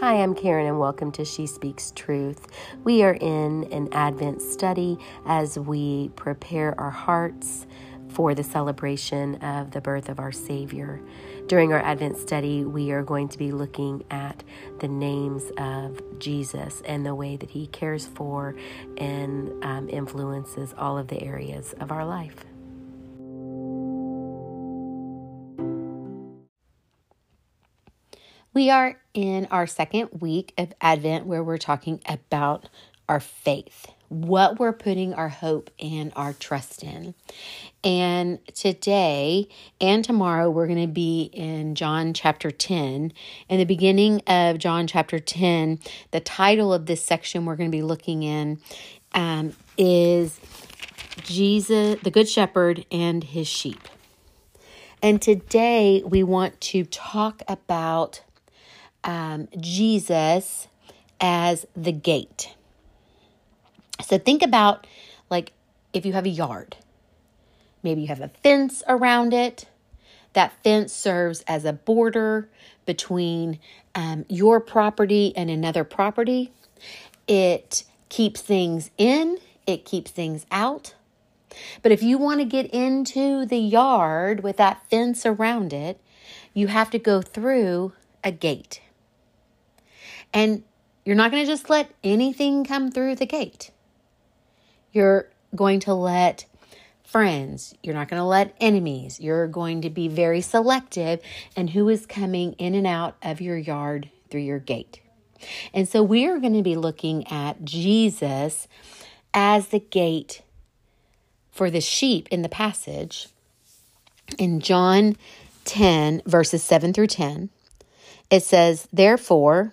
Hi, I'm Karen, and welcome to She Speaks Truth. We are in an Advent study as we prepare our hearts for the celebration of the birth of our Savior. During our Advent study, we are going to be looking at the names of Jesus and the way that He cares for and um, influences all of the areas of our life. We are in our second week of Advent where we're talking about our faith, what we're putting our hope and our trust in. And today and tomorrow, we're going to be in John chapter 10. In the beginning of John chapter 10, the title of this section we're going to be looking in um, is Jesus, the Good Shepherd, and his sheep. And today we want to talk about um, Jesus as the gate. So think about like if you have a yard, maybe you have a fence around it. That fence serves as a border between um, your property and another property. It keeps things in, it keeps things out. But if you want to get into the yard with that fence around it, you have to go through a gate. And you're not going to just let anything come through the gate. You're going to let friends, you're not going to let enemies. You're going to be very selective in who is coming in and out of your yard through your gate. And so we are going to be looking at Jesus as the gate for the sheep in the passage in John 10, verses 7 through 10. It says, Therefore,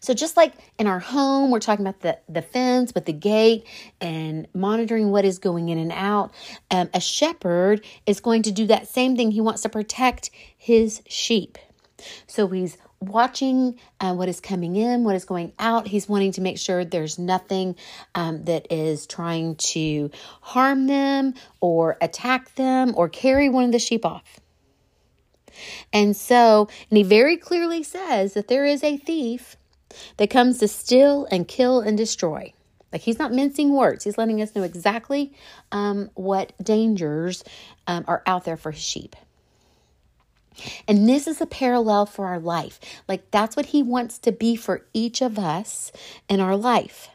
So just like in our home, we're talking about the, the fence with the gate and monitoring what is going in and out. Um, a shepherd is going to do that same thing. He wants to protect his sheep. So he's watching uh, what is coming in, what is going out. He's wanting to make sure there's nothing um, that is trying to harm them or attack them or carry one of the sheep off. And so, and he very clearly says that there is a thief that comes to steal and kill and destroy. Like he's not mincing words. He's letting us know exactly um, what dangers um, are out there for his sheep. And this is a parallel for our life. Like that's what he wants to be for each of us in our life.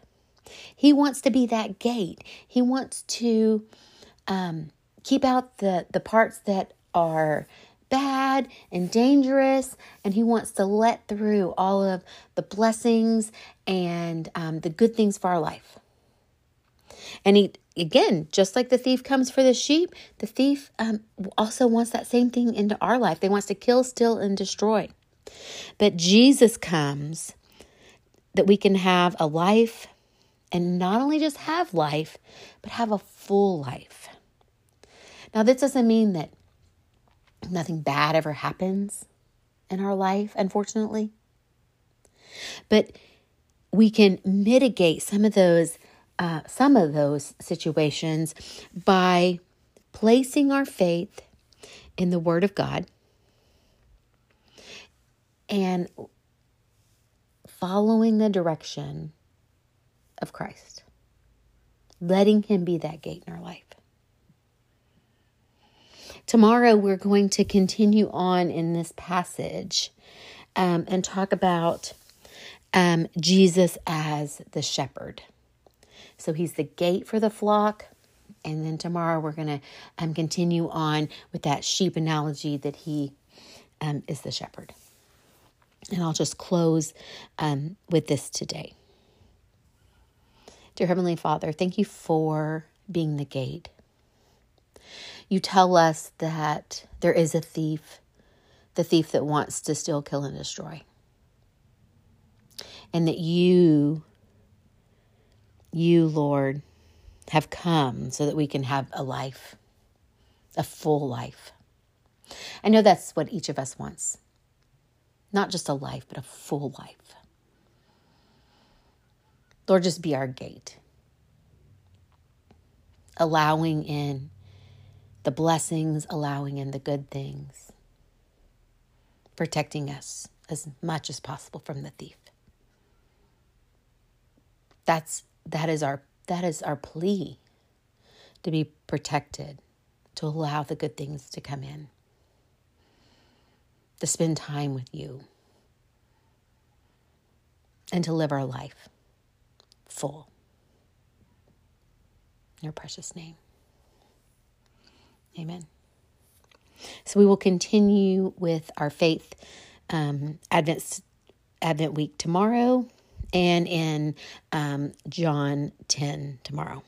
He wants to be that gate. He wants to um, keep out the the parts that are bad and dangerous, and He wants to let through all of the blessings and um, the good things for our life. And He, again, just like the thief comes for the sheep, the thief um, also wants that same thing into our life. They wants to kill, steal, and destroy. But Jesus comes that we can have a life and not only just have life, but have a full life. Now, this doesn't mean that nothing bad ever happens in our life, unfortunately. But we can mitigate some of those uh, some of those situations by placing our faith in the Word of God and following the direction of Christ, letting Him be that gate in our life. Tomorrow, we're going to continue on in this passage um, and talk about um, Jesus as the shepherd. So he's the gate for the flock. And then tomorrow, we're going to um, continue on with that sheep analogy that he um, is the shepherd. And I'll just close um, with this today. Dear Heavenly Father, thank you for being the gate. You tell us that there is a thief, the thief that wants to steal, kill, and destroy. and that you, you, Lord, have come so that we can have a life, a full life. I know that's what each of us wants. Not just a life, but a full life. Lord, just be our gate, allowing in the blessings, allowing in the good things, protecting us as much as possible from the thief. That's that is our that is our plea to be protected, to allow the good things to come in, to spend time with you, and to live our life full. In your precious name. Amen. So we will continue with our faith um, Advent Advent week tomorrow, and in um, John ten tomorrow.